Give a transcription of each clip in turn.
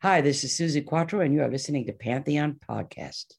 Hi, this is Suzi Quatro, and you are listening to Pantheon Podcast.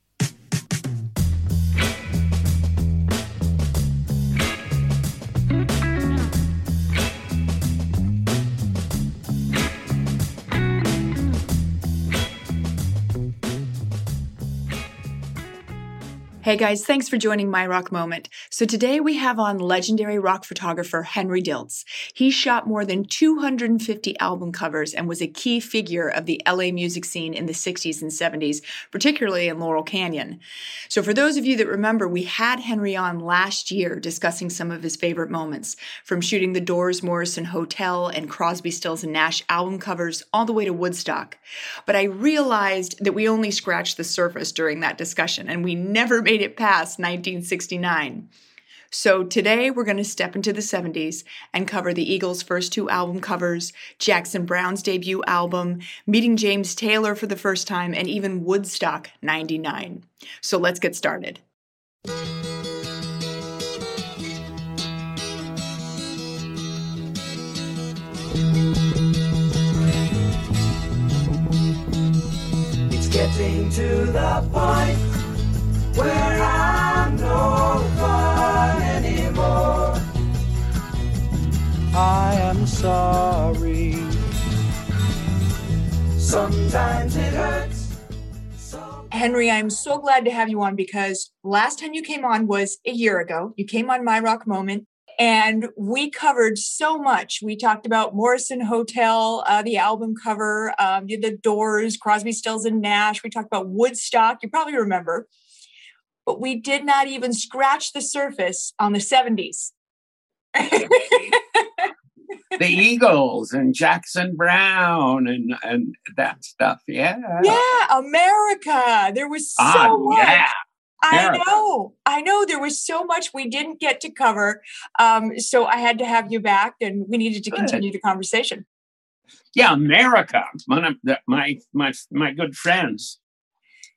Hey guys, thanks for joining My Rock Moment. So today we have on legendary rock photographer Henry Diltz. He shot more than 250 album covers and was a key figure of the LA music scene in the 60s and 70s, particularly in Laurel Canyon. So for those of you that remember, we had Henry on last year discussing some of his favorite moments, from shooting the Doors Morrison Hotel and Crosby, Stills and Nash album covers all the way to Woodstock. But I realized that we only scratched the surface during that discussion and we never made it past 1969. So today we're going to step into the 70s and cover the Eagles' first two album covers, Jackson Browne's debut album, meeting James Taylor for the first time, and even Woodstock 99. So let's get started. It's getting to the point where I'm no fun anymore. I am sorry. Sometimes it hurts. So- Henry, I'm so glad to have you on because last time you came on was a year ago. You came on My Rock Moment and we covered so much. We talked about Morrison Hotel, uh, the album cover, um, the Doors, Crosby, Stills, and Nash. We talked about Woodstock. You probably remember but we did not even scratch the surface on the 70s. the Eagles and Jackson Browne and and that stuff. Yeah. Yeah, America. There was so ah, much. Yeah. I know, I know. There was so much we didn't get to cover, um, so I had to have you back, and we needed to good. continue the conversation. Yeah, America. One of the, my my my good friends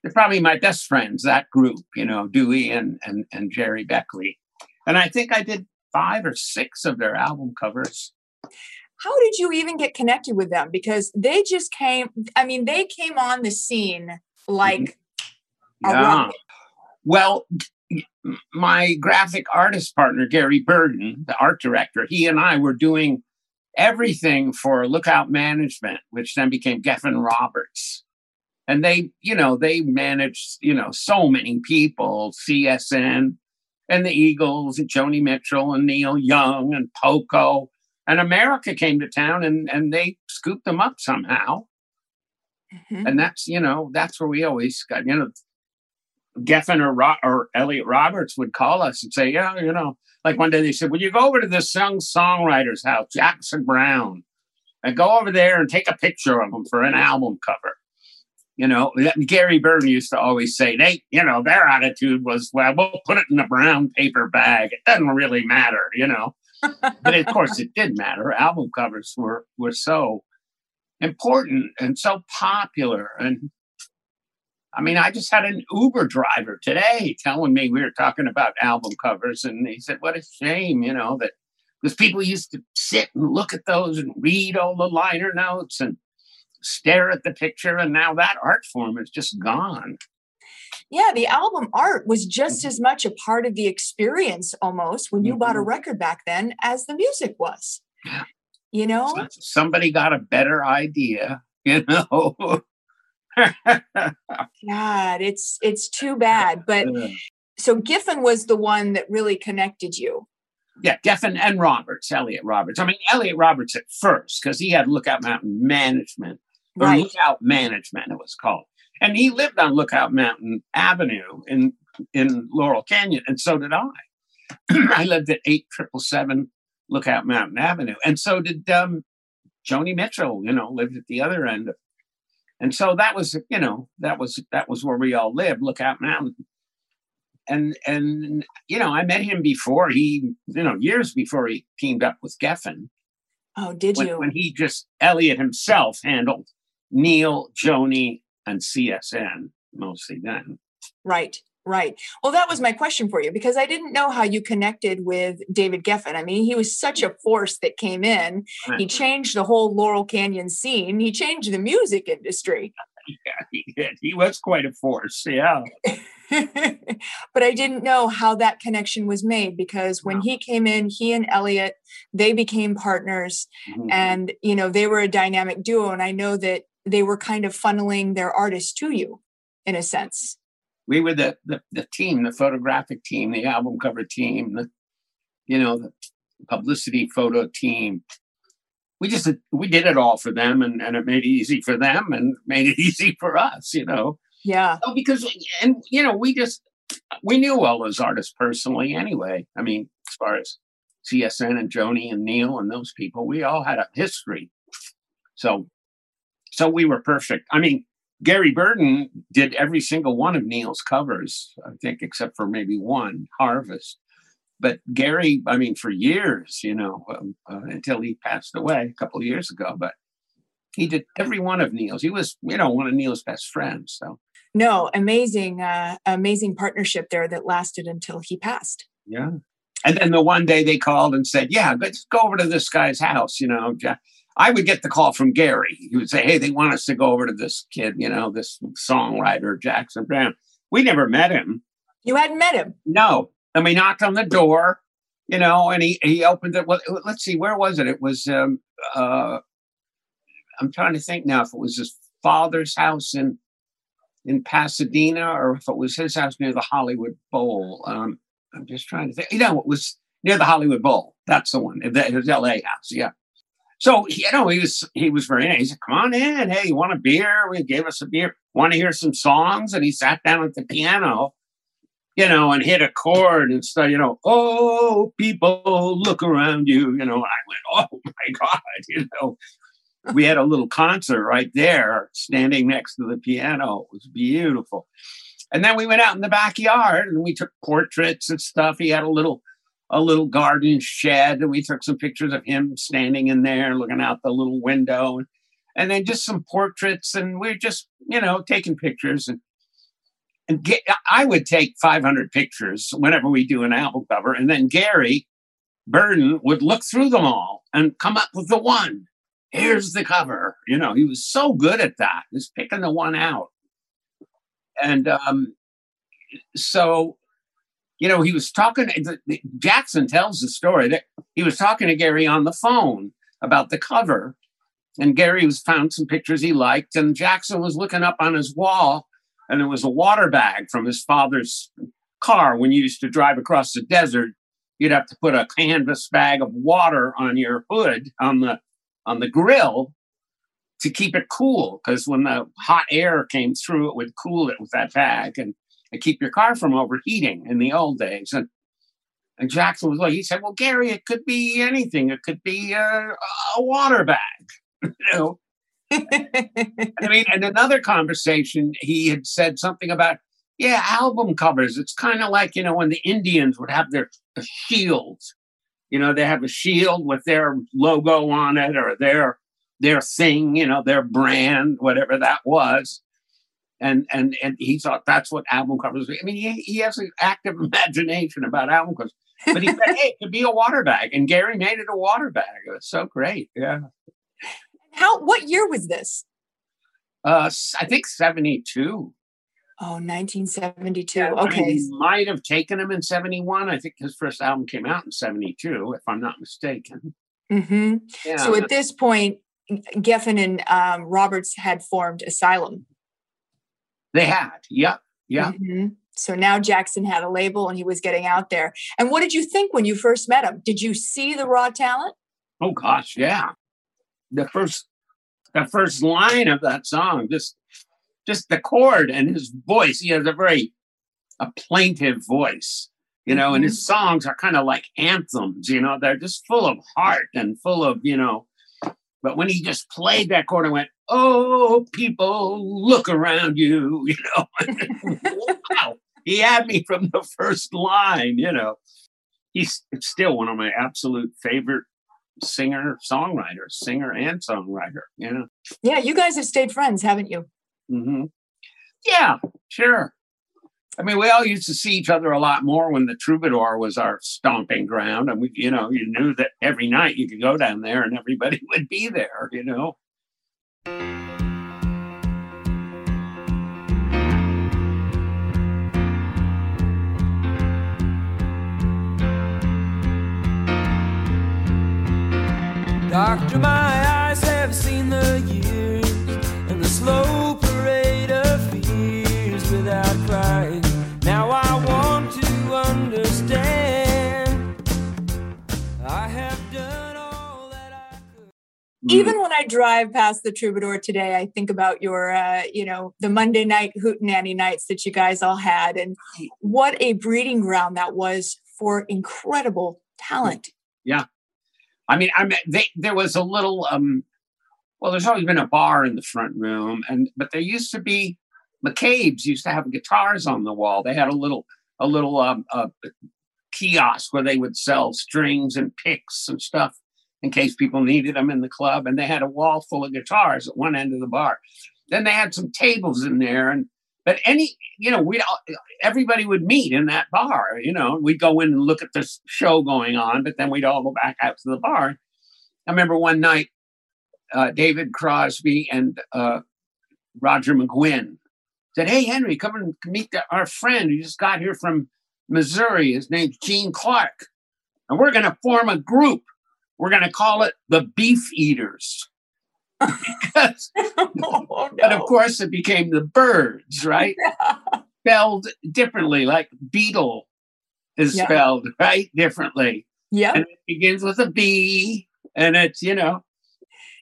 they're probably my best friends, that group, you know, Dewey and, and, and Gerry Beckley. And I think I did five or six of their album covers. How did you even get connected with them? Because they just came, I mean, they came on the scene like mm-hmm. yeah. Well, my graphic artist partner, Gary Burden, the art director, he and I were doing everything for Lookout Management, which then became Geffen Roberts and they you know they managed you know so many people csn and the eagles and joni mitchell and neil young and poco. And america came to town and and they scooped them up somehow. Mm-hmm. and that's you know that's where we always got you know geffen or, Ro- or elliot roberts would call us and say yeah you know like one day they said will you go over to this young songwriter's house jackson Browne, and go over there and take a picture of him for an album cover you know, Gary Byrne used to always say, they, you know, their attitude was, well, we'll put it in a brown paper bag. It doesn't really matter, you know. but of course, it did matter. Album covers were were so important and so popular. And I mean, I just had an Uber driver today telling me we were talking about album covers, and he said, "What a shame, you know, that because people used to sit and look at those and read all the liner notes and." Stare at the picture and now that art form is just gone yeah the album art was just mm-hmm. as much a part of the experience almost when you mm-hmm. bought a mm-hmm. record back then as the music was yeah. you know somebody got a better idea you know God, it's it's too bad. But so Geffen was the one that really connected you. Yeah, Geffen and Roberts, Elliot Roberts. I mean, Elliot Roberts at first, because he had Lookout Mountain Management, or Right. Lookout Management, it was called. And he lived on Lookout Mountain Avenue in, in Laurel Canyon, and so did I. I lived at 8777 Lookout Mountain Avenue, and so did um, Joni Mitchell, you know, lived at the other end. of- And so that was, you know, that was that was where we all lived, Lookout Mountain. And and you know, I met him before he, you know, years before he teamed up with Geffen Oh, did when, you? when he just Elliot himself handled Neil, Joni, and CSN mostly then. Right, right. Well, that was my question for you because I didn't know how you connected with David Geffen. I mean, he was such a force that came in. He changed the whole Laurel Canyon scene. He changed the music industry. Yeah, he did. He was quite a force. Yeah. but I didn't know how that connection was made because when No. he came in, he and Elliot, they became partners Mhm. and you know, they were a dynamic duo and I know that they were kind of funneling their artists to you in a sense. we were the, the the team, the photographic team, the album cover team, the you know the publicity photo team. We just we did it all for them, and and it made it easy for them, and made it easy for us. You know, Yeah. Oh, because and you know we just we knew all those artists personally anyway. I mean, as far as CSN and Joni and Neil and those people, we all had a history. So so we were perfect. I mean, Gary Burden did every single one of Neil's covers, I think, except for maybe one, Harvest. But Gary, I mean, for years, you know, um, uh, until he passed away a couple of years ago, but he did every one of Neil's. He was, you know, one of Neil's best friends. So, No, amazing, uh, amazing partnership there that lasted until he passed. yeah. And then the one day they called and said, yeah, let's go over to this guy's house, you know. I would get the call from Gary. He would say, hey, they want us to go over to this kid, you know, this songwriter, Jackson Browne. We never met him. You hadn't met him. No. And we knocked on the door, you know, and he, he opened it. Well, let's see, where was it? It was, um, uh, I'm trying to think now if it was his father's house in in Pasadena or if it was his house near the Hollywood Bowl. Um, I'm just trying to think. You know, it was near the Hollywood Bowl. That's the one. His LA house. Yeah. So you know, he was he was very nice. He said, "Come on in. Hey, you want a beer?" We gave us a beer. Want to hear some songs? And he sat down at the piano you know, and hit a chord and stuff, you know, oh, people, look around you, you know. And I went, oh my God, you know. We had a little concert right there, standing next to the piano. It was beautiful. And then we went out in the backyard and we took portraits and stuff. He had a little a little garden shed, and we took some pictures of him standing in there, looking out the little window, and, and then just some portraits, and we are just, you know, taking pictures and and I would take 500 pictures whenever we do an album cover, and then Gary Burden would look through them all and come up with the one. Here's the cover. You know, he was so good at that, just picking the one out. And um, so, you know, he was talking. Jackson tells the story that he was talking to Gary on the phone about the cover, and Gary was found some pictures he liked, and Jackson was looking up on his wall and it was a water bag from his father's car when you used to drive across the desert you'd have to put a canvas bag of water on your hood on the on the grill to keep it cool because when the hot air came through it would cool it with that bag and, and keep your car from overheating in the old days and and Jackson was like, he said, "Well, Gary, it could be anything. It could be a, a water bag, you know." I mean, in another conversation, he had said something about, yeah, album covers. It's kind of like, you know, when the Indians would have their shields. You know, they have a shield with their logo on it or their their thing, you know, their brand, whatever that was. And and and he thought that's what album covers. I mean, he, he has an active imagination about album covers. But he said, hey, it could be a water bag. And Gary made it a water bag. It was so great. Yeah. How what year was this? Uh, I think 72. Oh, 1972. I mean, Okay. he might have taken him in 71. I think his first album came out in 72, if I'm not mistaken. hmm Yeah. So at this point, Geffen and um, Roberts had formed Asylum. They had. Yep. Yeah. Mhm. So now Jackson had a label and he was getting out there. And what did you think when you first met him? Did you see the raw talent? Oh gosh, yeah. The first the first line of that song, just just the chord and his voice. He has a very a plaintive voice, you know, and his songs are kind of like anthems, you know, they're just full of heart and full of, you know. But when he just played that chord and went, Oh, people, look around you, you know. wow. He had me from the first line, you know. He's still one of my absolute favorite singer songwriters, singer and songwriter, you know. Yeah, you guys have stayed friends, haven't you? mm-hmm. Yeah, sure. I mean, we all used to see each other a lot more when the Troubadour was our stomping ground, and we, you know, you knew that every night you could go down there and everybody would be there, you know. Doctor, my eyes have seen the years and the slow Even when I drive past the Troubadour today, I think about your, uh, you know, the Monday night hootenanny nights that you guys all had, and what a breeding ground that was for incredible talent. Yeah. I mean, I mean, they, there was a little, um, well, there's always been a bar in the front room, and but there used to be McCabe's used to have guitars on the wall. They had a little, a little um, uh, kiosk where they would sell strings and picks and stuff in case people needed them in the club. And they had a wall full of guitars at one end of the bar. Then they had some tables in there, and but any, you know, we everybody would meet in that bar. You know, we'd go in and look at this show going on, but then we'd all go back out to the bar. I remember one night, uh, David Crosby and uh, Roger McGuinn said, "Hey, Henry, come and meet the, our friend who just got here from Missouri. His name's Gene Clark, and we're going to form a group. We're going to call it the Beef Eaters." because, oh, but of course, it became the Byrds, right? Spelled differently, like beetle is Yeah. spelled right differently, Yeah, and it begins with a B, and it's you know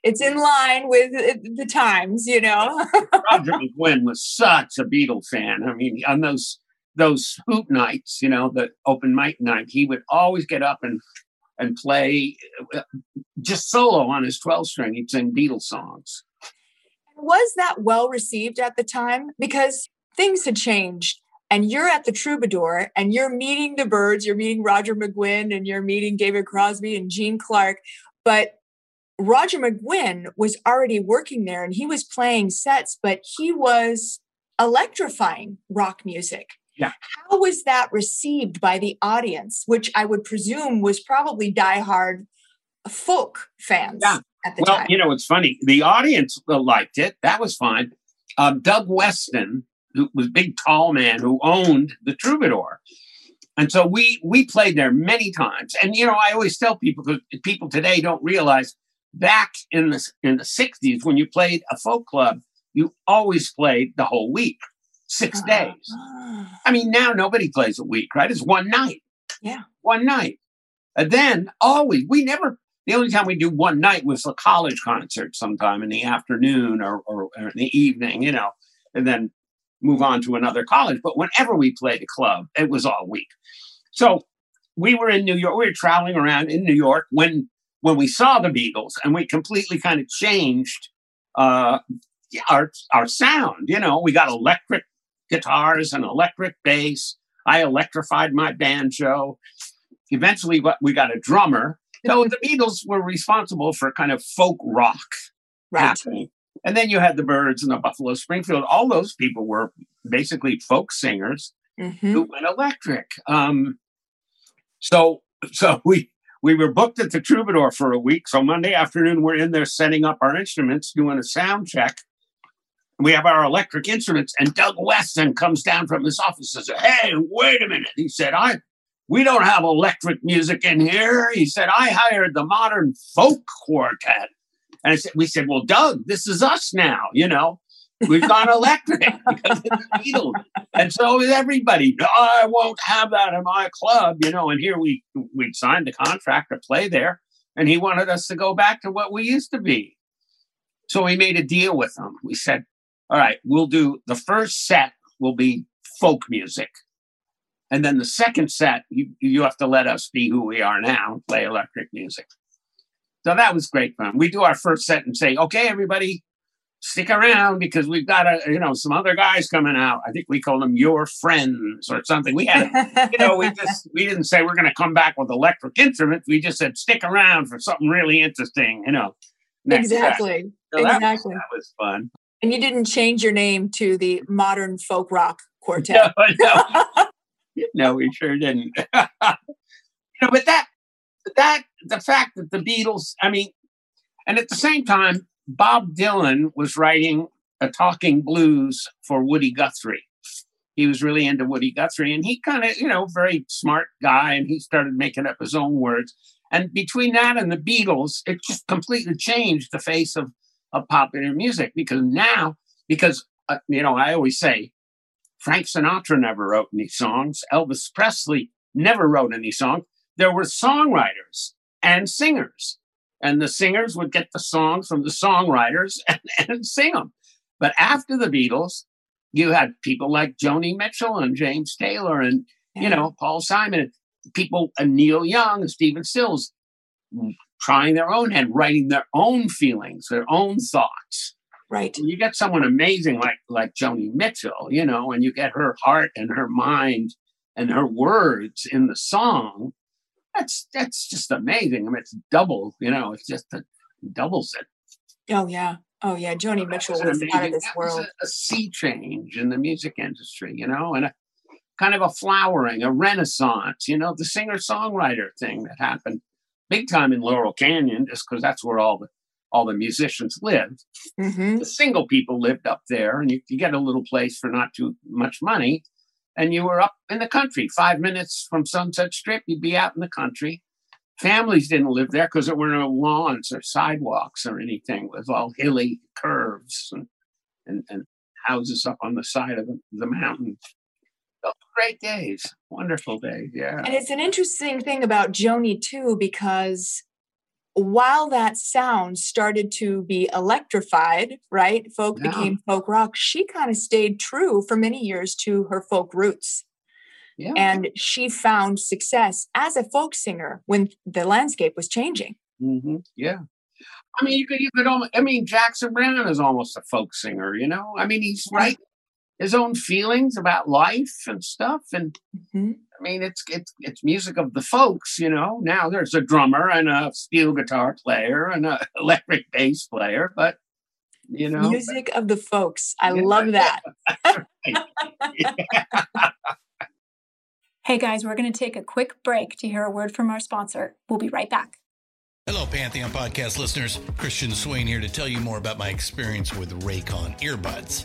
it's in line with uh, the times, you know. Roger McGuinn was such a Beatle fan. I mean, on those those hoop nights, you know, the open mic night, he would always get up and and play uh, just solo on his 12 string. He'd sing Beatles songs. was that well received at the time? Because things had changed. And you're at the Troubadour and you're meeting the Byrds, you're meeting Roger McGuinn and you're meeting David Crosby and Gene Clark. But Roger McGuinn was already working there and he was playing sets, but he was electrifying rock music. Yeah. How was that received by the audience, which I would presume was probably diehard folk fans Yeah. at the Well, time? Well, you know, it's funny. The audience uh, liked it. That was fine. Um, Doug Weston, who was a big, tall man who owned the Troubadour. And so we we played there many times. And you know, I always tell people because people today don't realize back in the in the 60s when you played a folk club, you always played the whole week, 6 days. Ah. I mean, now nobody plays a week, right? It's one night. Yeah. One night. And then always, we never, the only time we do one night was a college concert sometime in the afternoon or, or, or in the evening, you know, and then move on to another college. But whenever we played a club, it was all week. So we were in New York, we were traveling around in New York when when we saw the Beatles and we completely kind of changed uh, our our sound. You know, we got electric guitars and electric bass. I electrified my banjo. Eventually, we got a drummer. So the Beatles were responsible for kind of folk rock Right. happening. And then you had the Byrds and the Buffalo Springfield. All those people were basically folk singers Mhm. who went electric. Um, so so we we were booked at the Troubadour for a week. So Monday afternoon, we're in there setting up our instruments, doing a sound check. We have our electric instruments, and Doug Weston comes down from his office and says, "Hey, wait a minute!" He said, "I we don't have electric music in here." He said, "I hired the Modern Folk Quartet." And I said, we said, well, Doug, this is us now, you know. We've gone electric because of the Beatles. And so is everybody. "No, I won't have that in my club, you know. And here we we signed the contract to play there, and he wanted us to go back to what we used to be. So we made a deal with him. We said, "All right, we'll do the first set will be folk music, and then the second set you you have to let us be who we are now, play electric music." So that was great fun. We do our first set and say, "Okay, everybody." stick around because we've got a you know some other guys coming out. I think we called them your friends or something. We had you know we just we didn't say we're going to come back with electric instruments. We just said stick around for something really interesting. You know. next set." exactly. So that, exactly. was, that was fun. And you didn't change your name to the modern folk rock quartet. No, no, no, we sure didn't. you know, but that that the fact that the Beatles, I mean, and at the same time, Bob Dylan was writing a talking blues for Woody Guthrie. He was really into Woody Guthrie, and he kind of, you know, very smart guy, and he started making up his own words. And between that and the Beatles, it just completely changed the face of, of popular music because now, because, uh, you know, I always say Frank Sinatra never wrote any songs, Elvis Presley never wrote any songs. There were songwriters and singers and the singers would get the songs from the songwriters and, and sing them. But after the Beatles, you had people like Joni Mitchell and James Taylor and you know Paul Simon, people and Neil Young and Stephen Stills trying their own hand, writing their own feelings, their own thoughts. Right. And you get someone amazing like like Joni Mitchell, you know, and you get her heart and her mind and her words in the song that's that's just amazing. I mean, it's double, you know, it's just a, doubles it. Oh yeah. Oh yeah. Joni Mitchell was an out of this that was world. A, a sea change in the music industry, you know, and a kind of a flowering, a renaissance, you know, the singer songwriter thing that happened big time in Laurel Canyon, just because that's where all the all the musicians lived. hmm The single people lived up there, and you, you get a little place for not too much money. And you were up in the country, five minutes from Sunset Strip, you'd be out in the country. Families didn't live there because there were no lawns or sidewalks or anything. It was all hilly curves and, and, and houses up on the side of the, the mountain. Oh, great days, wonderful days. Yeah. And it's an interesting thing about Joni too, because while that sound started to be electrified, right? Folk Yeah. became folk rock. She kind of stayed true for many years to her folk roots. Yeah. And she found success as a folk singer when the landscape was changing. hmm Yeah. I mean, you could, you could almost, I mean, Jackson Browne is almost a folk singer, you know? I mean, he's right his own feelings about life and stuff. And Mhm. I mean, it's, it's, it's music of the folks, you know? Now there's a drummer and a steel guitar player and a electric bass player, but, you know, Music of the folks. I Yeah. love that. Hey guys, we're going to take a quick break to hear a word from our sponsor. We'll be right back. Hello, Pantheon podcast listeners. Christian Swain here to tell you more about my experience with Raycon earbuds.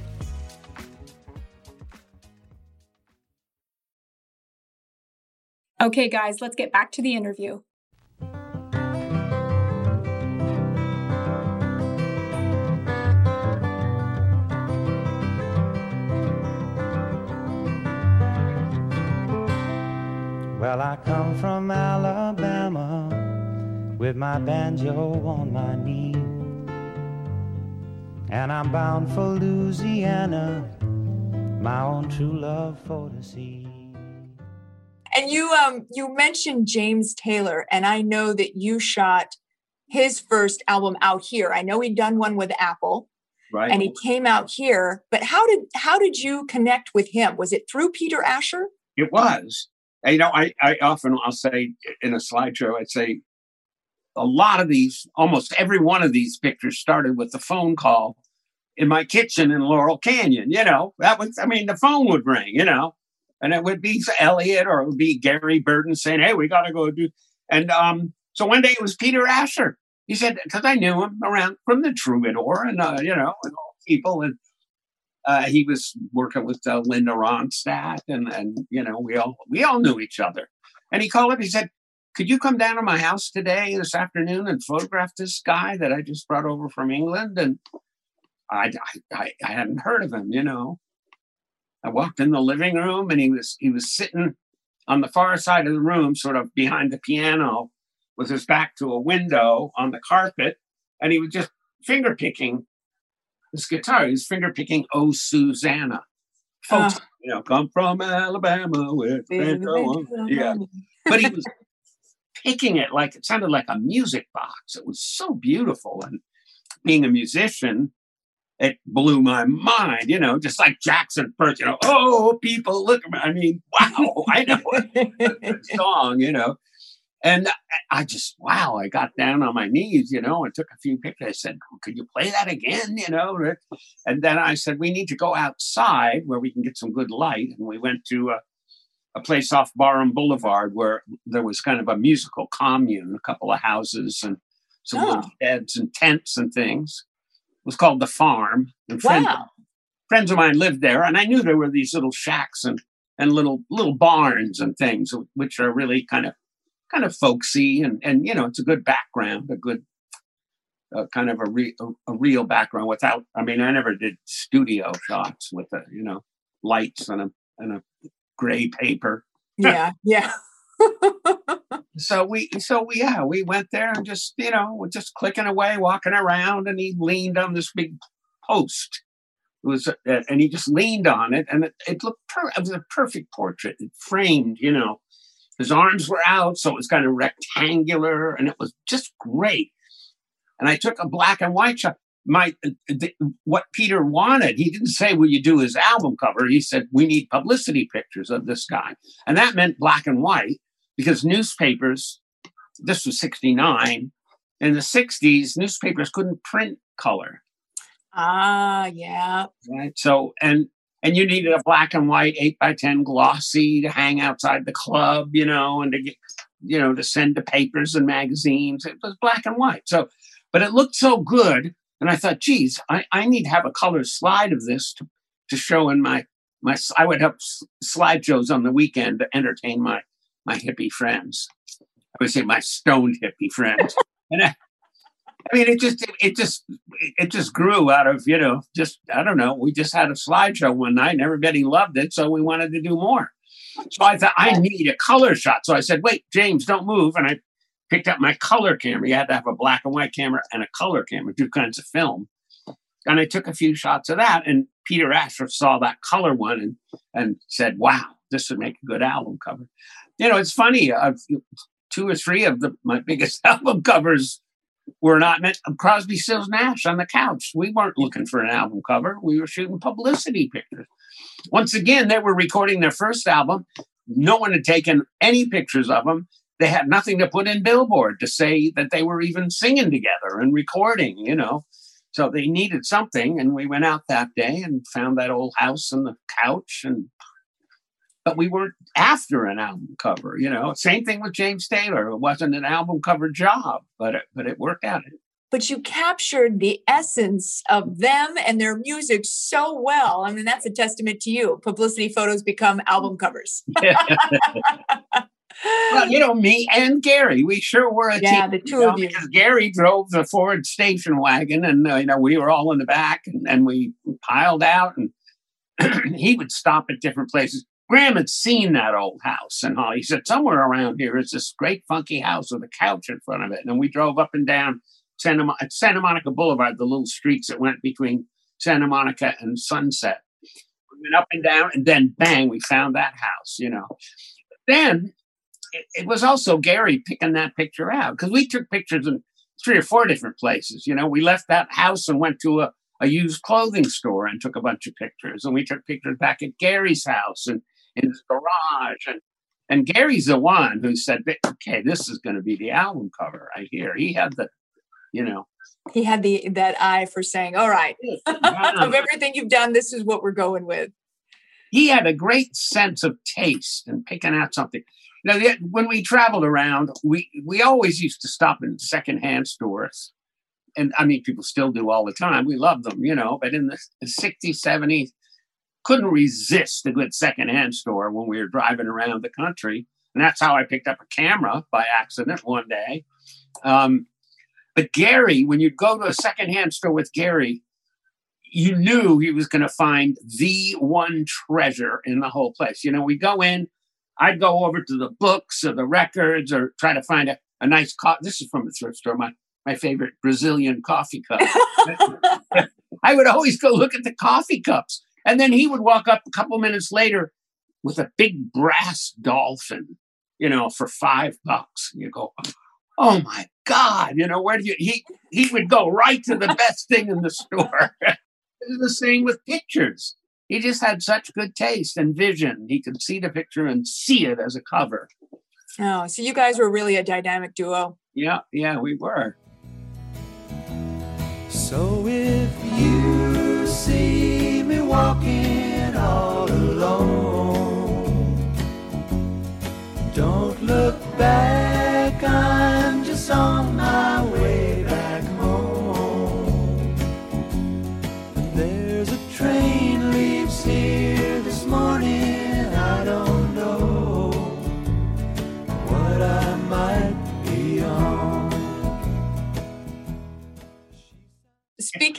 Okay, guys, let's get back to the interview. Well, I come from Alabama with my banjo on my knee. And I'm bound for Louisiana, my own true love for to see. And you um you mentioned James Taylor, and I know that you shot his first album out here. I know he'd done one with Apple, Right. and he came out here. But how did how did you connect with him? Was it through Peter Asher? It was. You know, I, I often I'll say in a slideshow, I'd say a lot of these, almost every one of these pictures started with a phone call in my kitchen in Laurel Canyon. You know, that was I mean, the phone would ring, you know, and it would be Elliot or it would be Gary Burden saying, Hey, we gotta go do and um so one day it was Peter Asher. He said, because I knew him around from the Troubadour and uh, you know, and all people and uh, he was working with uh, Linda Ronstadt, and and you know we all we all knew each other. And he called up. He said, "Could you come down to my house today, this afternoon, and photograph this guy that I just brought over from England?" And I I, I hadn't heard of him, you know. I walked in the living room, and he was he was sitting on the far side of the room, sort of behind the piano, with his back to a window on the carpet, and he was just finger picking this guitar. He was finger picking "Oh Susanna." Folks, Ah. you know, come from Alabama with on-" yeah. But he was picking it like it sounded like a music box. It was so beautiful, and being a musician, it blew my mind. You know, just like Jackson first. You know, oh people, look at me. I mean, wow, I know the song. You know. And I- just, wow, I got down on my knees, you know, and took a few pictures. I said, oh, could you play that again? You know, and then I said, we need to go outside where we can get some good light. And we went to a, a place off Barham Boulevard where there was kind of a musical commune, a couple of houses and some little oh. beds and tents and things. Was called the farm. And friends, Wow. friends of mine lived there, and I knew there were these little shacks and and little little barns and things, which are really kind of kind of folksy and and you know it's a good background, a good uh, kind of a, re- a, a real background without. I mean, I never did studio shots with a you know lights and a and a gray paper. Yeah, yeah. So we so we yeah we went there and just you know we're just clicking away, walking around, and he leaned on this big post. It was uh, and he just leaned on it, and it, it looked per- it was a perfect portrait. It framed, you know, his arms were out, so it was kind of rectangular, and it was just great. And I took a black and white shot. My the, what Peter wanted, he didn't say, "Will you do his album cover?" He said, "We need publicity pictures of this guy," and that meant black and white because newspapers. This was '69. In the '60s, newspapers couldn't print color Ah, yeah. right? So and and you needed a black and white eight by ten glossy to hang outside the club, you know, and to get you know to send to papers and magazines. It was black and white. So, but it looked so good, and I thought, geez, I, I need to have a color slide of this to to show in my my. I would have slideshows on the weekend to entertain my my hippie friends. I would say my stoned hippie friends, and I, I mean, it just it just it just grew out of you know just I don't know. We just had a slideshow one night, and everybody loved it, so we wanted to do more. So I thought I need a color shot. So I said, "Wait, James, don't move." And I picked up my color camera. You had to have a black and white camera and a color camera, two kinds of film. And I took a few shots of that. And Peter Asher saw that color one and and said, "Wow, this would make a good album cover." You know, it's funny. Uh, two or three of the my biggest album covers were not meant Crosby, Stills, Nash on the couch. We weren't looking for an album cover. We were shooting publicity pictures. Once again, they were recording their first album. No one had taken any pictures of them. They had nothing to put in Billboard to say that they were even singing together and recording, you know. So they needed something, and we went out that day and found that old house and the couch, and but we weren't after an album cover, you know. Same thing with James Taylor; it wasn't an album cover job, but it, but it worked out. But you captured the essence of them and their music so well. I mean, that's a testament to you. Publicity photos become album covers. well, you know, me and Gary, we sure were a Yeah, team. the two you know, of you. Because Gary drove the Ford station wagon, and uh, you know we were all in the back, and, and we piled out, and he would stop at different places. Graham had seen that old house, and Holly said somewhere around here is this great funky house with a couch in front of it, and we drove up and down Santa, Santa Monica Boulevard, the little streets that went between Santa Monica and Sunset. We went up and down, and then bang, we found that house. You know, then it, it was also Gary picking that picture out because we took pictures in three or four different places. You know, we left that house and went to a, a used clothing store and took a bunch of pictures. And we took pictures back at Gary's house and in his garage. And and Gary's the one who said, "Okay, this is going to be the album cover right here." He had the, you know, He had the that eye for saying, "All right, of everything you've done, this is what we're going with." he had a great sense of taste and picking out something. You know, when we traveled around, we we always used to stop in secondhand stores, and I mean, people still do all the time. We love them, you know. But in the '60s, '70s, couldn't resist a good secondhand store when we were driving around the country, and that's how I picked up a camera by accident one day. Um, but Gary, when you'd go to a secondhand store with Gary, you knew he was going to find the one treasure in the whole place. You know, we go in, I'd go over to the books or the records or try to find a, a nice coffee. This is from a thrift store, my, my favorite Brazilian coffee cup. I would always go look at the coffee cups. And then he would walk up a couple minutes later with a big brass dolphin, you know, for five bucks. You go, oh my God, you know, where do you, he, he would go right to the best thing in the store. It's the same with pictures. He just had such good taste and vision. He could see the picture and see it as a cover. Oh, so you guys were really a dynamic duo. Yeah, yeah, we were. So walking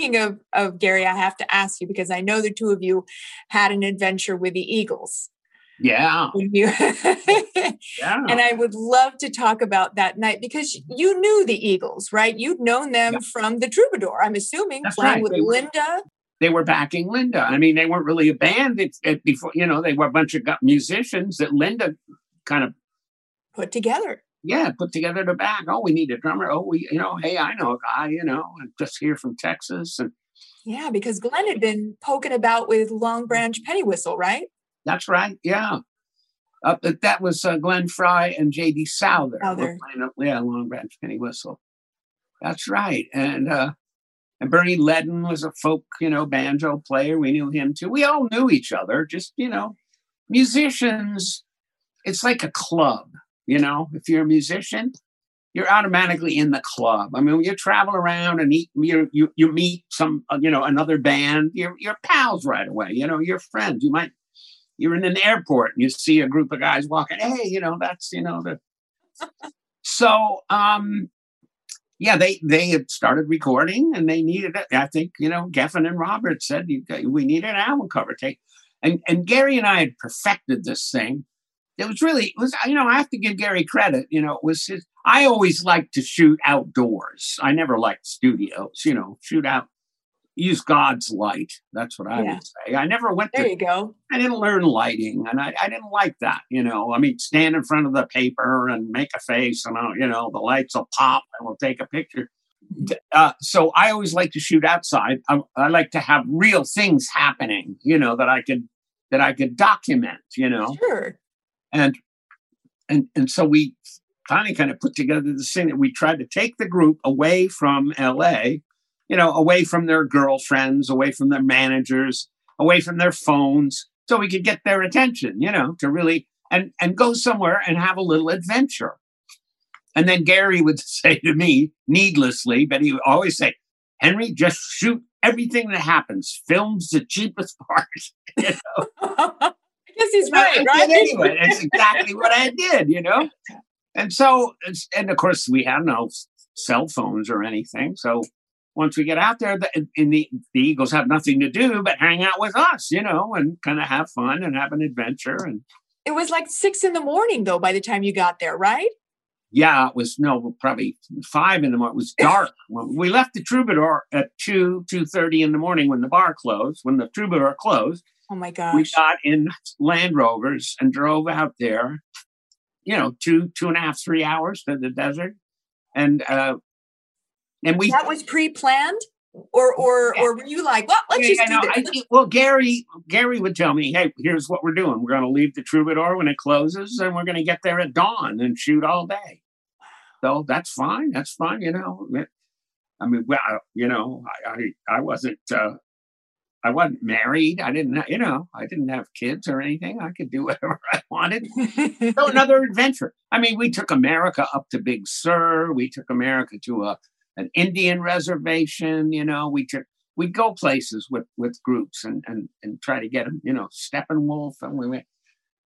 Speaking of of Gary, I have to ask you because I know the two of you had an adventure with the Eagles. Yeah, yeah. and I would love to talk about that night because you knew the Eagles, right? You'd known them Yeah. from the Troubadour, I'm assuming, That's playing right, with they were. Linda. they were backing Linda. I mean, they weren't really a band it, it, before, you know, they were a bunch of musicians that Linda kind of, Put together. Yeah, put together the back. Oh, we need a drummer. Oh, we, you know, hey, I know a guy, you know, just here from Texas. And Yeah, because Glenn had been poking about with Long Branch Penny Whistle, right? that's right. Yeah. Uh, that was uh, Glenn Frey and J.D. Souther. Souther. playing yeah, Long Branch Penny Whistle. That's right. And, uh, and Bernie Leadon was a folk, you know, banjo player. We knew him too. We all knew each other. Just, you know, musicians, it's like a club, you know, if you're a musician, you're automatically in the club. I mean, you travel around and eat, you, you, you meet some, uh, you know, another band, you're, you're pals right away. You know, you're friends. You might, you're in an airport and you see a group of guys walking. Hey, you know, that's, you know, the, so, um, yeah, they they had started recording and they needed it. I think you know Geffen and Robert said we need an album cover take, and and Gary and I had perfected this thing. It was really it was you know I have to give Gary credit. You know it was his. I always liked to shoot outdoors. I never liked studios. You know, shoot out, use God's light. That's what I Yeah. would say. I never went There to you go. I didn't learn lighting, and I, I didn't like that. You know, I mean, stand in front of the paper and make a face, and uh, you know, the lights will pop, and we'll take a picture. Uh, so I always like to shoot outside. I, I like to have real things happening. You know, that I could that I could document. You know, Sure. And and and so we finally kind of put together this thing that we tried to take the group away from LA, you know, away from their girlfriends, away from their managers, away from their phones, so we could get their attention, you know, to really and and go somewhere and have a little adventure. And then Gary would say to me, needlessly, but he would always say, Henry, just shoot everything that happens. Film's the cheapest part. you know? Guess Tracy's right, right? anyway. It's exactly what I did, you know. And so, and of course, we had no cell phones or anything. So once we get out there, the, in the the Eagles have nothing to do but hang out with us, you know, and kind of have fun and have an adventure. And It was like six in the morning though by the time you got there, right? yeah, it was no probably five in the morning. It was dark. We left the Troubadour at two two thirty in the morning when the bar closed. When the Troubadour closed, Oh my we gosh. got in Land Rovers and drove out there. You know, two two and a half three hours to the desert, and uh, and we that was pre-planned? Or or or were you like, well, let's Yeah, just yeah, do no, this. I- well, Gary, Gary would tell me, "Hey, here's what we're doing. We're going to leave the Troubadour when it closes, and we're going to get there at dawn and shoot all day." So that's fine. That's fine. You know, I mean, well, you know, I, I, I wasn't, uh, I wasn't married. I didn't, you know, I didn't have kids or anything. I could do whatever I wanted. so another adventure. I mean, we took America up to Big Sur. We took America to a an Indian reservation. You know, we took we'd go places with with groups and and and try to get them. You know, Steppenwolf, and we went.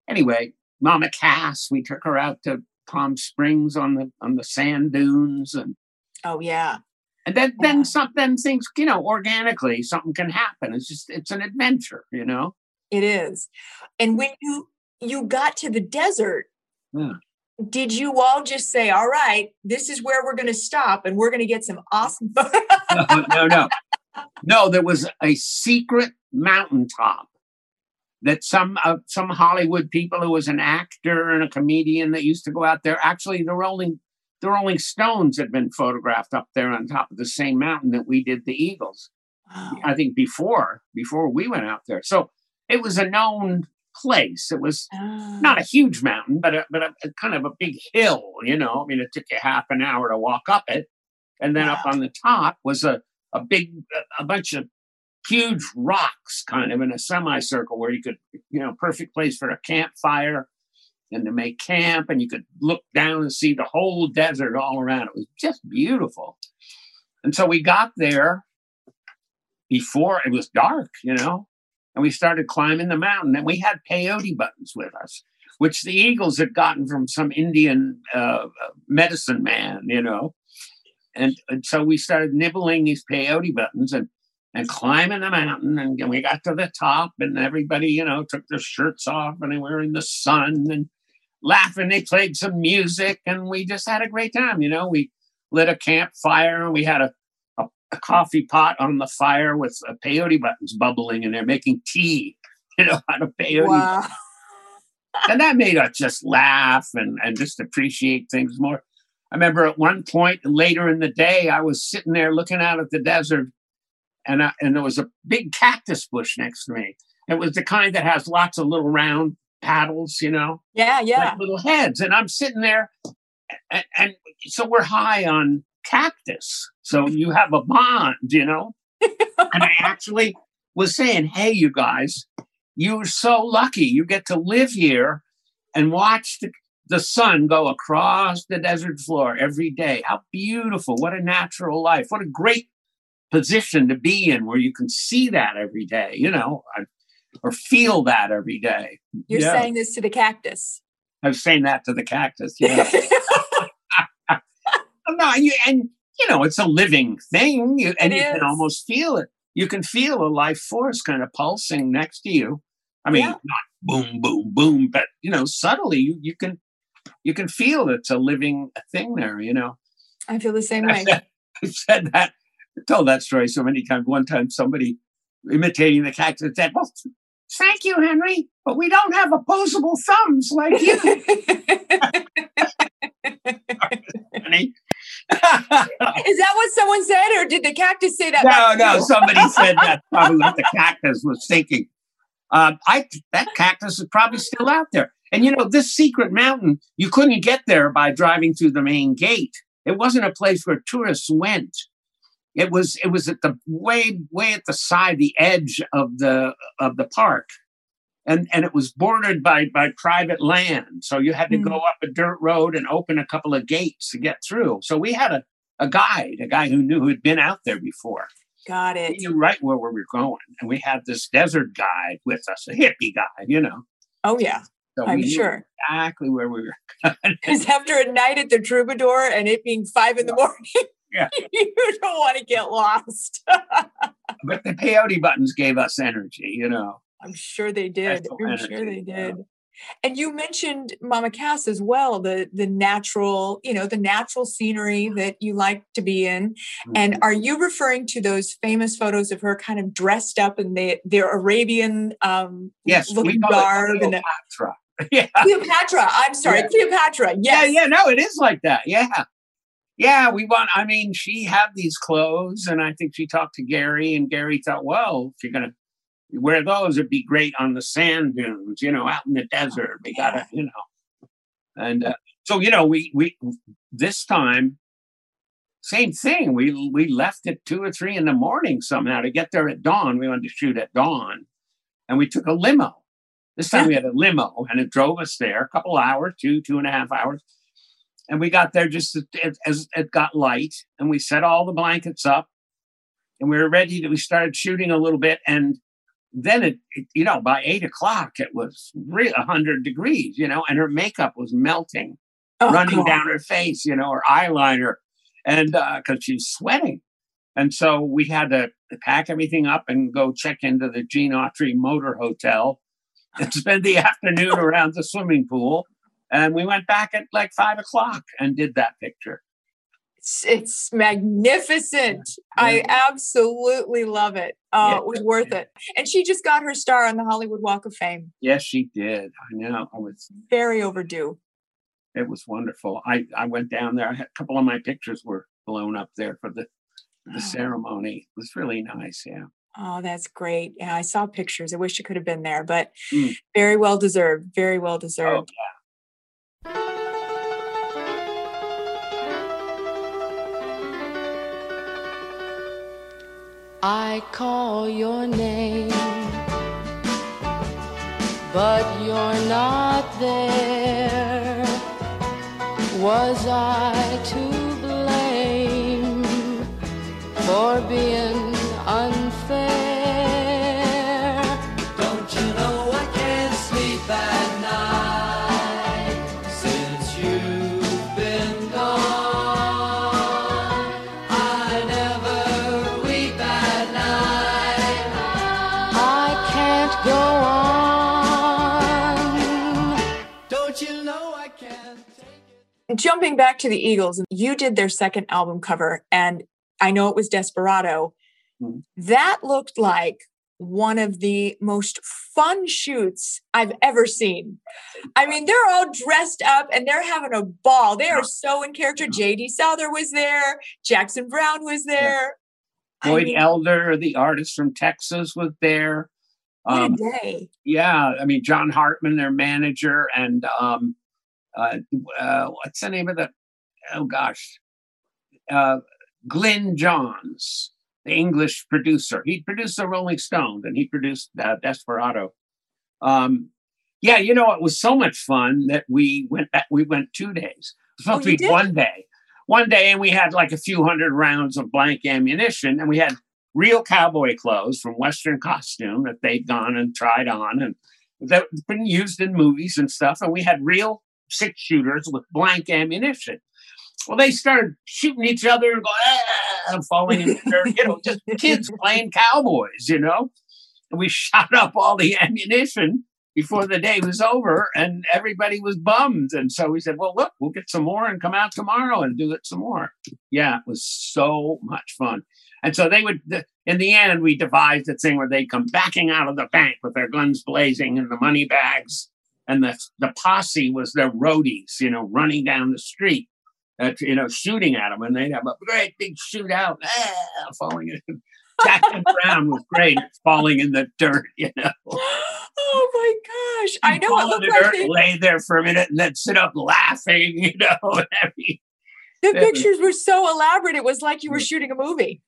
Anyway, Mama Cass, we took her out to Palm Springs on the on the sand dunes, and oh yeah. And then then some then things you know organically something can happen. It's just it's an adventure. You know. It is. And when you you got to the desert, Yeah. did you all just say, "All right, this is where we're going to stop, and we're going to get some awesome"? no, no, no. No, there was a secret mountaintop that some uh, some Hollywood people who was an actor and a comedian that used to go out there. Actually, the Rolling the Rolling Stones had been photographed up there on top of the same mountain that we did the Eagles. I think before before we went out there. So it was a known place. It was ah. not a huge mountain, but a, but a, a kind of a big hill. You know, I mean, it took you half an hour to walk up it, and then up on the top was a a big a bunch of huge rocks, kind of in a semicircle, where you could you know perfect place for a campfire and to make camp, and you could look down and see the whole desert all around. It was just beautiful. And so we got there before it was dark, you know, and we started climbing the mountain. And we had peyote buttons with us, which the Eagles had gotten from some Indian uh, medicine man, you know. And, and so we started nibbling these peyote buttons and and climbing the mountain. And we got to the top, and everybody, you know, took their shirts off and they were in the sun and laughing. They played some music, and we just had a great time. You know, we lit a campfire and we had a a, a coffee pot on the fire with uh, peyote buttons bubbling in there, making tea, you know, out of peyote. Wow. and that made us just laugh and, and just appreciate things more. I remember at one point later in the day, I was sitting there looking out at the desert, and I, and there was a big cactus bush next to me. It was the kind that has lots of little round paddles, you know, Yeah, yeah. like little heads. And I'm sitting there, and, and so we're high on cactus. So you have a bond, you know. and I actually was saying, "Hey, you guys, you're so lucky. You get to live here and watch the, the sun go across the desert floor every day. How beautiful! What a natural life! What a great position to be in, where you can see that every day. You know, I- or feel that every day. You're Yeah. saying this to the cactus. I was saying that to the cactus. Yeah. no, you, and you know, it's a living thing, you, and It you can almost feel it. You can feel a life force kind of pulsing next to you. I mean, Yeah. not boom, boom, boom, but you know, subtly you, you can you can feel it's a living thing there. You know, I feel the same I way. said, I said that, I told that story so many times. One time, somebody imitating the cactus said, "Well, thank you, Henry, but we don't have opposable thumbs like you." Is that what someone said, or did the cactus say that? no, no, somebody said that. Probably what the cactus was thinking. Um, I that cactus is probably still out there. And you know, this secret mountain, you couldn't get there by driving through the main gate. It wasn't a place where tourists went. It was it was at the way way at the side, the edge of the of the park. And and it was bordered by by private land. So you had to go hmm. up a dirt road and open a couple of gates to get through. So we had a, a guide, a guy who knew who had been out there before. Got it. knew right where we were going. And we had this desert guide with us, a hippie guy, you know. Oh yeah, So I'm sure. exactly where we were. Because after a night at the Troubadour and it being five in the morning, Yeah. you don't want to get lost. but the peyote buttons gave us energy, you know. I'm sure they did. I'm sure they yeah. did. And you mentioned Mama Cass as well, the the natural, you know, the natural scenery that you like to be in. And Mhm. are you referring to those famous photos of her kind of dressed up in the, their Arabian um yes, looking garb and Cleopatra. yeah. Cleopatra. I'm sorry, Yeah. Cleopatra. Yes. Yeah, yeah, no, it is like that. Yeah. Yeah, we want I mean, she had these clothes and I think she talked to Gary and Gary thought, well, if you're gonna wear those, it'd be great on the sand dunes, you know, out in the desert. We gotta, you know. And uh, so, you know, we we this time same thing. We we left at two or three in the morning somehow to get there at dawn. We wanted to shoot at dawn, and we took a limo. This time we had a limo, and it drove us there a couple hours, two two and a half hours, and we got there just as, as it got light, and we set all the blankets up, and we were ready to. We started shooting a little bit, and then it, it you know, by eight o'clock it was real hundred degrees, you know, and her makeup was melting Oh, running God. down her face, you know, her eyeliner, and uh, because she's sweating. And so we had to pack everything up and go check into the Gene Autry Motor Hotel and spend the afternoon around the swimming pool. And we went back at like five o'clock and did that picture. It's, it's magnificent. I absolutely love it. Oh, Yeah. it was worth it. And she just got her star on the Hollywood Walk of Fame. Yes, she did. I know. I was. Very overdue. It was wonderful. I I went down there. I had, a couple of my pictures were blown up there for the the ceremony. It was really nice. Yeah. Oh, that's great. Yeah, I saw pictures. I wish I could have been there, but Mm. very well deserved. Very well deserved. I call your name, but you're not there. Was I to blame for being Jumping back to the Eagles, and you did their second album cover, and I know it was Desperado. Mhm. That looked like one of the most fun shoots I've ever seen. I mean, they're all dressed up and they're having a ball. They are so in character. JD Souther was there, Jackson Browne was there. Boyd mean, Elder, the artist from Texas, was there. what Um, a day. yeah, I mean John Hartmann, their manager, and um, uh, uh, what's the name of the? Oh gosh, uh, Glyn Johns, the English producer. He produced the Rolling Stones, and he produced uh, Desperado. Um, yeah, you know, it was so much fun that we went. Back, we went two days. It was supposed Oh, to be did? one day, one day, and we had like a few hundred rounds of blank ammunition, and we had real cowboy clothes from Western costume that they'd gone and tried on, and that been used in movies and stuff. And we had real six shooters with blank ammunition. Well, they started shooting each other and going, ah, and falling in the dirt, you know, just kids playing cowboys, you know. And we shot up all the ammunition before the day was over, and everybody was bummed. And so we said, well, look, we'll get some more and come out tomorrow and do it some more. Yeah, it was so much fun. And so they would, in the end, we devised a thing where they'd come backing out of the bank with their guns blazing and the money bags. And the, the posse was their roadies, you know, running down the street, uh, you know, shooting at them. And they'd have a great big shootout, ah, falling in. Jackson Browne was great falling in the dirt, you know. Oh my gosh. I know Fall it in the like dirt, they, lay there for a minute and then sit up laughing, you know. the pictures were so elaborate. It was like you were shooting a movie.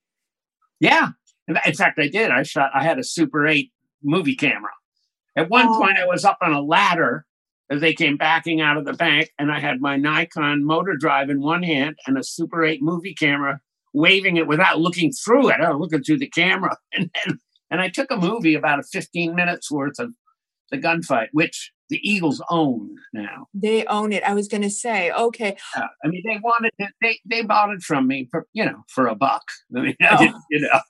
Yeah. In in fact, I did. I shot, I had a Super 8 movie camera. At one Oh. point, I was up on a ladder as they came backing out of the bank, and I had my Nikon motor drive in one hand and a Super 8 movie camera, waving it without looking through it. I was looking through the camera. And, then, and I took a movie about a 15 minutes worth of the gunfight, which the Eagles own now. They own it. I was going to say, okay. Uh, I mean, they wanted it. They they bought it from me for you know for a buck. I mean, Oh. you know,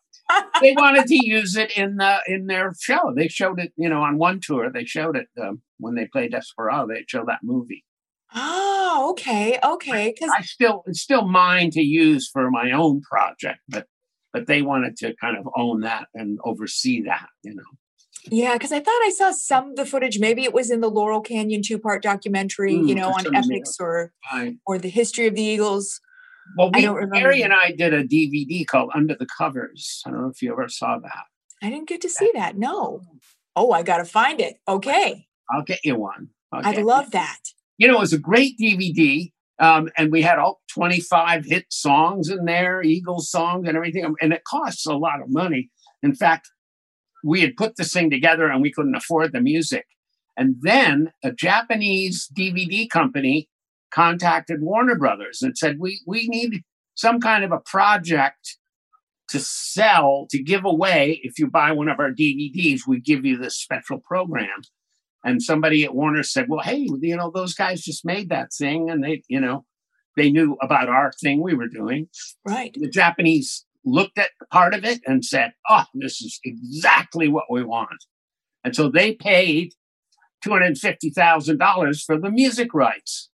they wanted to use it in the in their show. They showed it, you know, on one tour. They showed it um, when they played Desperado. They showed that movie. Oh, okay, okay. Because I still it's still mine to use for my own project, but but they wanted to kind of own that and oversee that. You know, yeah, because I thought I saw some of the footage. Maybe it was in the Laurel Canyon two-part documentary, you Mm, know, on Epix or or the history of the Eagles. Well, I we. Gary and I did a DVD called Under the Covers. I don't know if you ever saw that. I didn't get to see that. No. Oh, I got to find it. Okay, I'll get you one. You love that. you know, it was a great DVD. Um, and we had all 25 hit songs in there, Eagles songs and everything. um, And it costs a lot of money. In fact, we had put this thing together and we couldn't afford the music. And then a Japanese DVD company contacted Warner Brothers and said, we, we need some kind of a project to sell, to give away. If you buy one of our DVDs, we give you this special program and somebody at Warner said, "Well, hey, you know, those guys just made that thing, and they, you know, they knew about our thing we were doing." Right. The Japanese looked at part of it and said, "Oh, this is exactly what we want," and so they paid two hundred fifty thousand dollars for the music rights,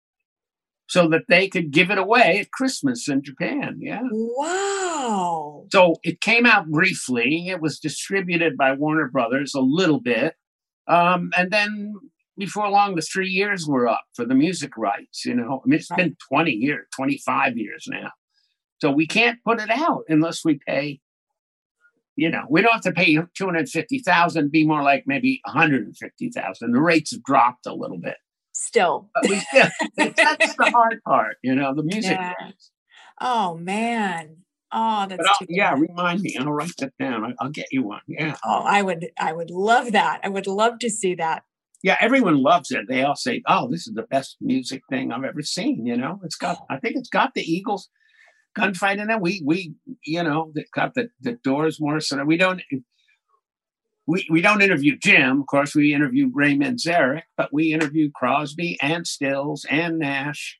so that they could give it away at Christmas in Japan. Yeah. Wow. So it came out briefly. It was distributed by Warner Brothers a little bit. Um, and then before long, the three years were up for the music rights. You know, I mean, it's Right. been 20 years, 25 years now. So we can't put it out unless we pay, you know, we don't have to pay 250,000, be more like maybe 150,000. The rates have dropped a little bit. Still. But we still, that's the hard part, you know, the music Yeah. Oh man. Oh, that's I'll, yeah, remind me. I'll write that down. I- I'll get you one. Yeah. Oh, I would I would love that. I would love to see that. yeah, everyone loves it. They all say, "Oh, this is the best music thing I've ever seen." You know, it's got. I think it's got the Eagles gunfight in it. We we you know got the the Doors Morrison. We don't we we don't interview Jim. Of course, we interview Ray Manzarek, but we interview Crosby and Stills and Nash.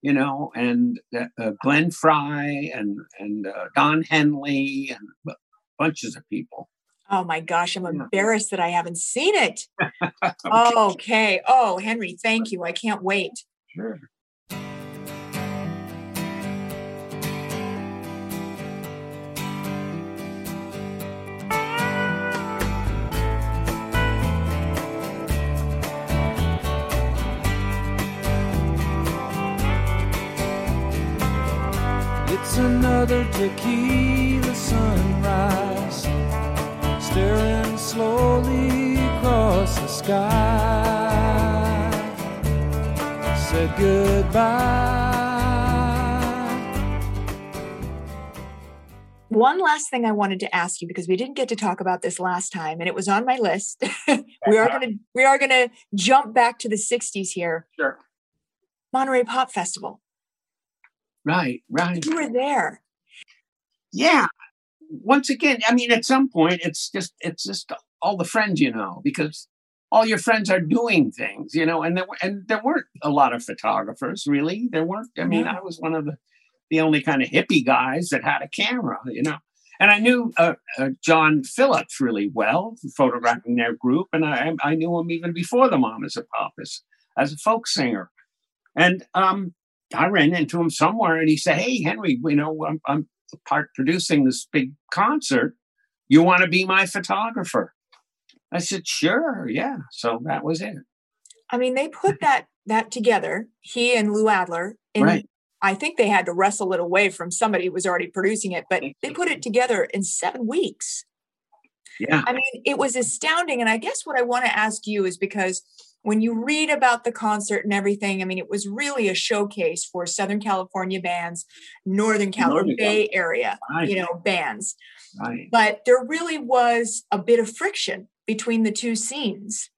You know, and uh, uh, Glenn Frey and and uh, Don Henley and bunches of people. Oh my gosh, I'm embarrassed that I haven't seen it. Okay, Okay. Oh, Henry, thank you. I can't wait. sure. It's another tequila sunrise, staring slowly across the sky. Said goodbye. One last thing I wanted to ask you because we didn't get to talk about this last time and it was on my list. we are going to we are going to jump back to the 60s here. Sure. Monterey Pop Festival. Right, right. You were there. yeah once again i mean at some point it's just it's just all the friends you know because all your friends are doing things you know and there were- and there weren't a lot of photographers really there weren't i mean No. i was one of the the only kind of hippie guys that had a camera you know and i knew uh, uh, john phillips really well photographing their group and i i knew him even before the mamas and papas as a folk singer and um I ran into him somewhere and he said, Hey, Henry, you know, I'm, I'm part producing this big concert. You want to be my photographer? I said, Sure. Yeah. So that was it. I mean, they put that that together. He and Lou Adler. In, Right. I think they had to wrestle it away from somebody who was already producing it, but they put it together in seven weeks. Yeah. I mean, it was astounding. And I guess what I want to ask you is because when you read about the concert and everything, I mean, it was really a showcase for Southern California bands, Northern California Northern Bay Area, Right. you know, bands. Right. But there really was a bit of friction between the two scenes.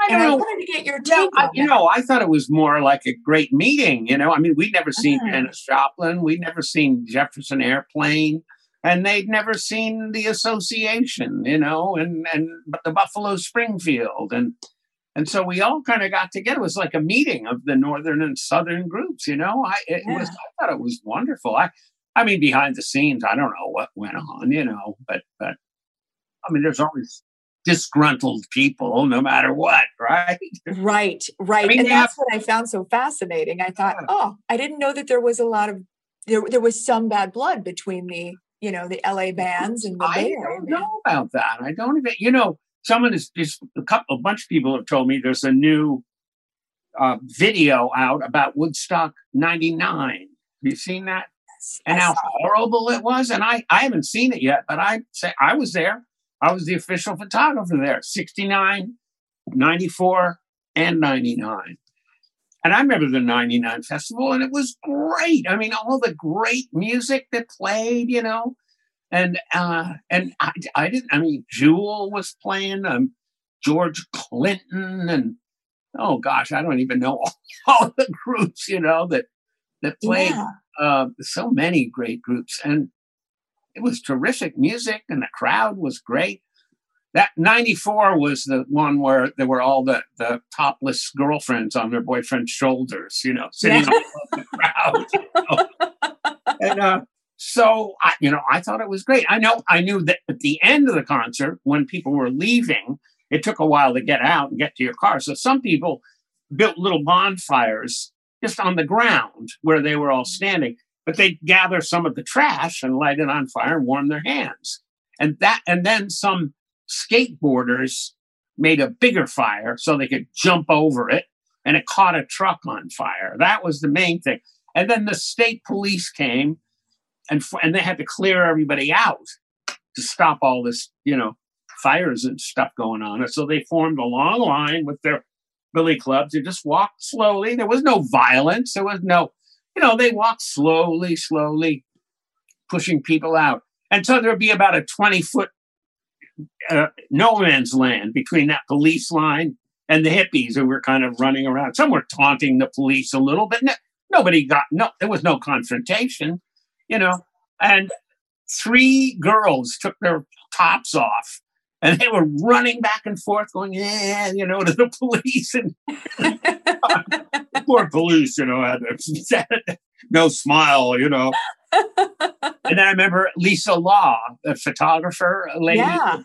I don't know. wanted to get your Yeah, take I, you know, I thought it was more like a great meeting. You know, I mean, we'd never seen. Ah. Janis Joplin, we'd never seen Jefferson Airplane, and they'd never seen the Association. You know, and and the Buffalo Springfield, and And so we all kind of got together. It was like a meeting of the northern and southern groups. You know, I it Yeah. was I thought it was wonderful. I I mean, behind the scenes, I don't know what went on. You know, but but I mean, there's always disgruntled people, no matter what, right? Right, right. mean, and they have- that's what I found so fascinating. I thought, oh, I didn't know that there was a lot of there there was some bad blood between the, you know, the LA bands and the I Bay Area. don't know about that. I don't even, you know, someone is just a couple, a bunch of people have told me there's a new uh, video out about Woodstock '99. Have you seen that? And how horrible it was. And I, I haven't seen it yet, but I say I was there. I was the official photographer there, 69, 94, and 99. And I remember the 99 festival, and it was great. I mean, all the great music that played, you know. And uh, and I, I didn't, I mean, Jewel was playing, um, George Clinton, and oh gosh, I don't even know all, all the groups, you know, that that played Yeah. uh, so many great groups. And it was terrific music, and the crowd was great. That 94 was the one where there were all the, the topless girlfriends on their boyfriend's shoulders, you know, sitting Yeah. on the crowd. you know. and uh, so, I, you know, I thought it was great. I know, I knew that at the end of the concert, when people were leaving, it took a while to get out and get to your car. So some people built little bonfires just on the ground where they were all standing, but they'd gather some of the trash and light it on fire and warm their hands. And that, and then some skateboarders made a bigger fire so they could jump over it and it caught a truck on fire. That was the main thing. And then the state police came and and they had to clear everybody out to stop all this, you know, fires and stuff going on. And so they formed a long line with their billy clubs. They just walked slowly. There was no violence. There was no, you know, they walked slowly, slowly, pushing people out. And so there'd be about a 20 foot uh, no man's land between that police line and the hippies who were kind of running around. Some were taunting the police a little, but no, nobody got no. There was no confrontation, you know. And three girls took their tops off, and they were running back and forth, going, "Yeah," you know, to the police. And poor police, you know, had no smile, you know. and then I remember Lisa Law, the photographer lady. Yeah.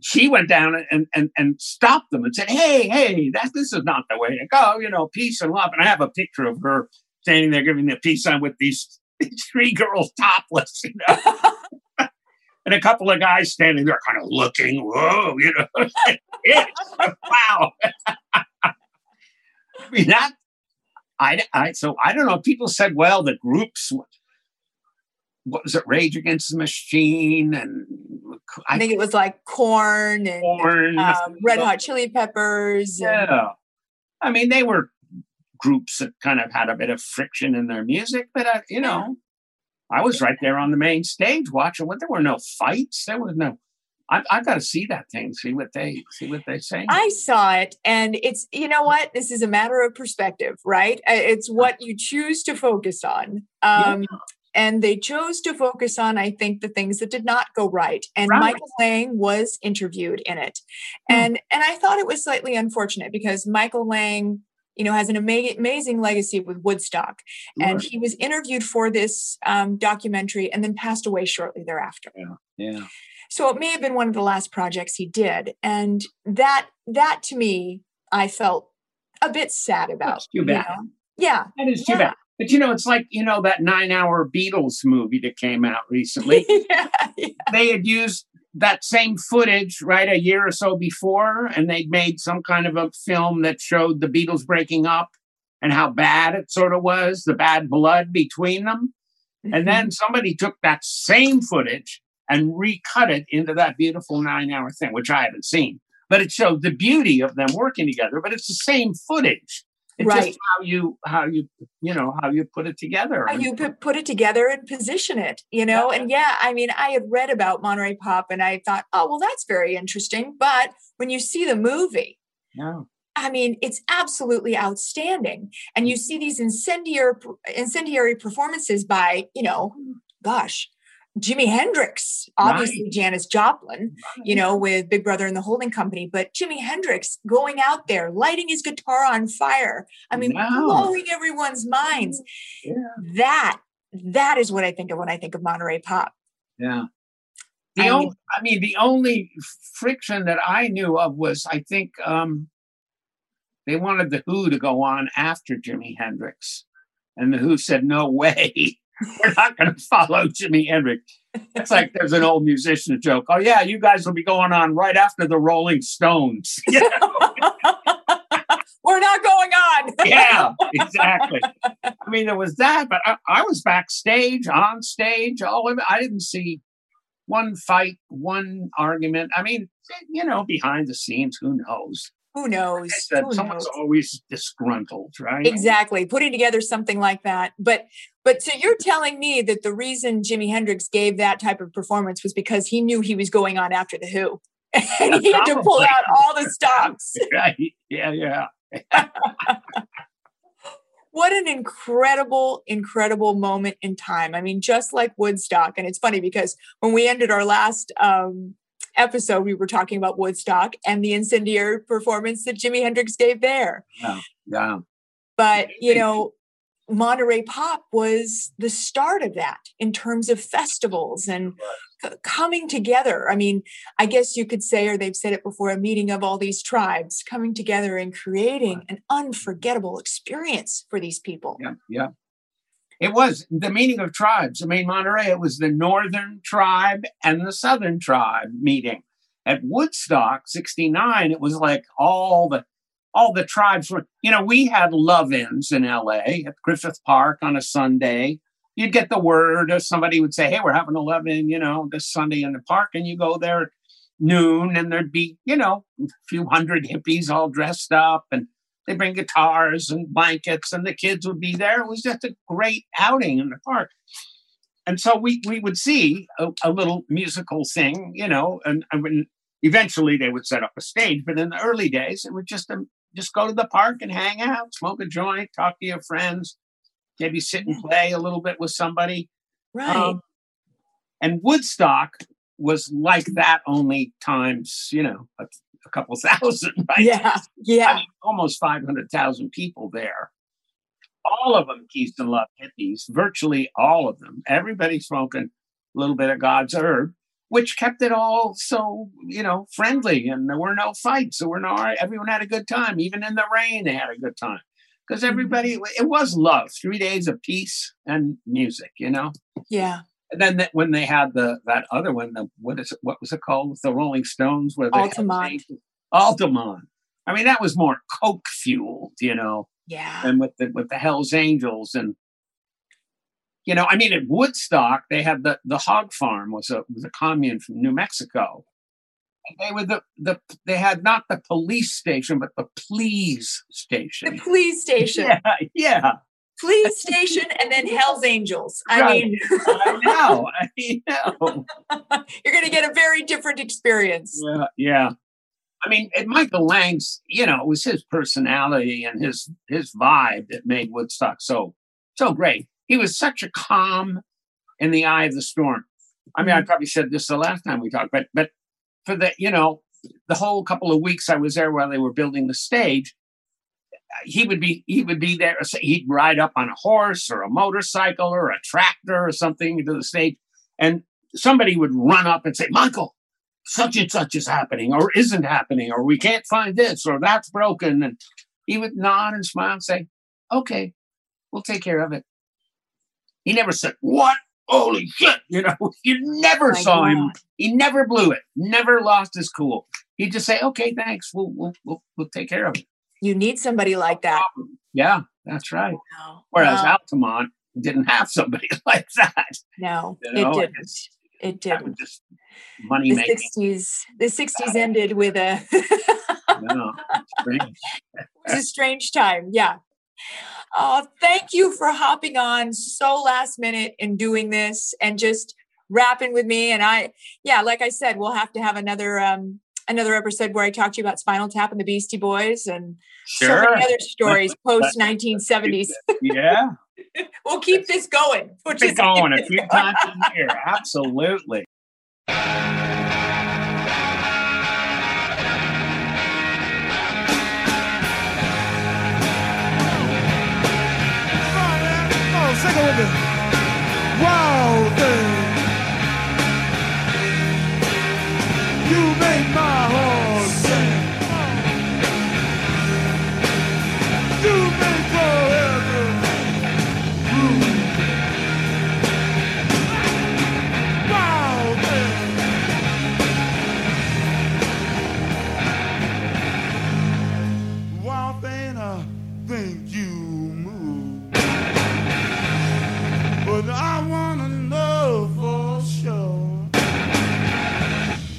She went down and, and and stopped them and said, "Hey, hey, that this is not the way to go. You know, peace and love." And I have a picture of her standing there giving the peace sign with these, these three girls topless, you know, and a couple of guys standing there, kind of looking. Whoa, you know, yeah, wow. I mean that. I, I so I don't know. People said, well, the groups. What was it? Rage Against the Machine, and I think it was like Korn and Korn. um, Red Hot Chili Peppers. and- Yeah. I mean, they were groups that kind of had a bit of friction in their music, but uh, you know, I was right there on the main stage watching. What there were no fights. There was no. I, I got to see that thing. See what they see what they say. I saw it, and it's you know what this is a matter of perspective, right? Uh, It's what you choose to focus on. Um, And they chose to focus on, I think, the things that did not go right. And Right. Michael Lang was interviewed in it, and and I thought it was slightly unfortunate because Michael Lang, you know, has an ama- amazing legacy with Woodstock, and he was interviewed for this um, documentary and then passed away shortly thereafter. yeah. Yeah. So it may have been one of the last projects he did, and that that to me, I felt a bit sad about. That's too you bad. know? Yeah, That is too Yeah. bad. But you know, it's like you know that nine-hour Beatles movie that came out recently. yeah, yeah. they had used that same footage right a year or so before and they'd made some kind of a film that showed the beatles breaking up and how bad it sort of was the bad blood between them. Mm-hmm. and then somebody took that same footage and recut it into that beautiful nine hour thing which i haven't seen. But it showed the beauty of them working together but it's the same footage it's Right. just how you how you you know how you put it together How you put, put it together and position it, you know? And yeah, I mean, I had read about Monterey Pop and I thought, oh, well, that's very interesting. But when you see the movie, yeah. I mean, it's absolutely outstanding. And you mm. see these incendiary incendiary performances by, you know, gosh, Jimi Hendrix, obviously right. Janis Joplin, right. you know, with Big Brother and the Holding Company, but Jimi Hendrix going out there, lighting his guitar on fire. I mean, wow. blowing everyone's minds. Yeah. That that is what I think of when I think of Monterey Pop. Yeah. The I, only, mean, I mean, the only friction that I knew of was I think um, they wanted the Who to go on after Jimi Hendrix, and the Who said, "No way." We're not going to follow Jimi Hendrix. It's like there's an old musician joke. Oh yeah, you guys will be going on right after the Rolling Stones. We're not going on. yeah, exactly. I mean, there was that, but I, I was backstage, on stage, all of it. I didn't see one fight, one argument. I mean, you know, behind the scenes, who knows? Who knows? Who someone's knows? always disgruntled, right? Exactly. Putting together something like that. But but so you're telling me that the reason Jimi Hendrix gave that type of performance was because he knew he was going on after the Who. and he had to pull out all the stops. right. Yeah, yeah. what an incredible, incredible moment in time. I mean, just like Woodstock. And it's funny because when we ended our last um, episode, we were talking about Woodstock and the incendiary performance that Jimi Hendrix gave there. Yeah. yeah. But, you know, Monterey Pop was the start of that in terms of festivals and coming together. I mean, I guess you could say, or they've said it before, a meeting of all these tribes coming together and creating an unforgettable experience for these people. Yeah, yeah. It was the meeting of tribes. I mean, Monterey, it was the northern tribe and the southern tribe meeting. At Woodstock 69, it was like all the all the tribes were, you know, we had love-ins in LA at Griffith Park on a Sunday. You'd get the word or somebody would say, Hey, we're having a love-in, you know, this Sunday in the park. And you go there at noon and there'd be, you know, a few hundred hippies all dressed up and they bring guitars and blankets and the kids would be there. It was just a great outing in the park. And so we, we would see a, a little musical thing, you know, and, and eventually they would set up a stage. But in the early days, it was just a, just go to the park and hang out, smoke a joint, talk to your friends, maybe sit and play a little bit with somebody. Right. Um, and Woodstock was like that only times, you know, a, a couple thousand, right? Yeah. Yeah. I mean, almost 500,000 people there. All of them Keystone Love hippies, virtually all of them. Everybody smoking a little bit of God's herb, which kept it all so, you know, friendly and there were no fights. There were no, everyone had a good time. Even in the rain, they had a good time because mm-hmm. everybody it was love three days of peace and music you know yeah and then that, when they had the that other one the what is it what was it called? The rolling stones where altamont. altamont. I mean that was more coke fueled you know yeah. and with the with the hells angels. And you know i mean at woodstock they had the the hog farm was a was a commune from new mexico. They were the, the they had not the police station but the please station. The please station. Yeah yeah please station and then hell's angels. I right. mean i know i know. You're going to get a very different experience. Yeah yeah. I mean michael lang's you know it was his personality and his his vibe that made woodstock so so great. He was such a calm in the eye of the storm. I mean i mm-hmm. probably said this the last time we talked but but for the you know the whole couple of weeks I was there while they were building the stage, he would be he would be there. He'd ride up on a horse or a motorcycle or a tractor or something to the stage, and somebody would run up and say, "Michael, such and such is happening, or isn't happening, or we can't find this, or that's broken," and he would nod and smile and say, "Okay, we'll take care of it." He never said, "What holy shit, you know, you never oh saw God. him. He never blew it, never lost his cool. He'd just say, okay, thanks. We'll, we'll, we'll, we'll take care of it. You need somebody like that. Yeah, that's right. Whereas wow. Altamont didn't have somebody like that. No, you know? it didn't. It didn't. Just money the making. 60s, the 60s ended with a. no, strange. it was a strange time. Yeah. Oh, thank you for hopping on so last minute and doing this and just rapping with me. And I, yeah, like I said, we'll have to have another um another episode where I talk to you about Spinal Tap and the Beastie Boys and sure. so many other stories post 1970s. yeah. we'll keep this going. Keep it going a few times a year. Absolutely. Sing it with me. Wow,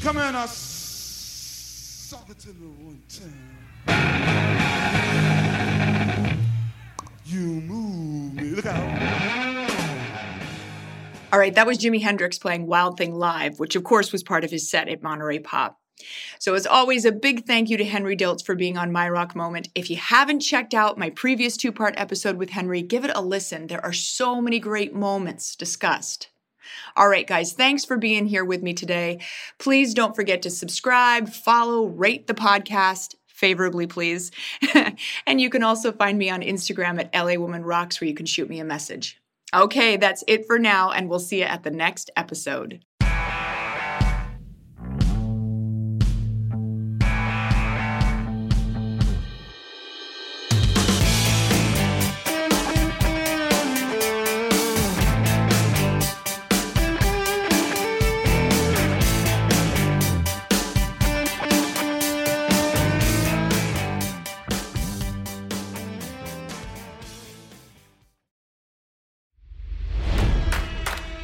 Come in, I suck it to the one time. You move me. Look out. All right, that was Jimi Hendrix playing Wild Thing live, which of course was part of his set at Monterey Pop. So, as always, a big thank you to Henry Diltz for being on My Rock Moment. If you haven't checked out my previous two part episode with Henry, give it a listen. There are so many great moments discussed. All right, guys, thanks for being here with me today. Please don't forget to subscribe, follow, rate the podcast favorably, please. and you can also find me on Instagram at LA Woman Rocks, where you can shoot me a message. Okay, that's it for now, and we'll see you at the next episode.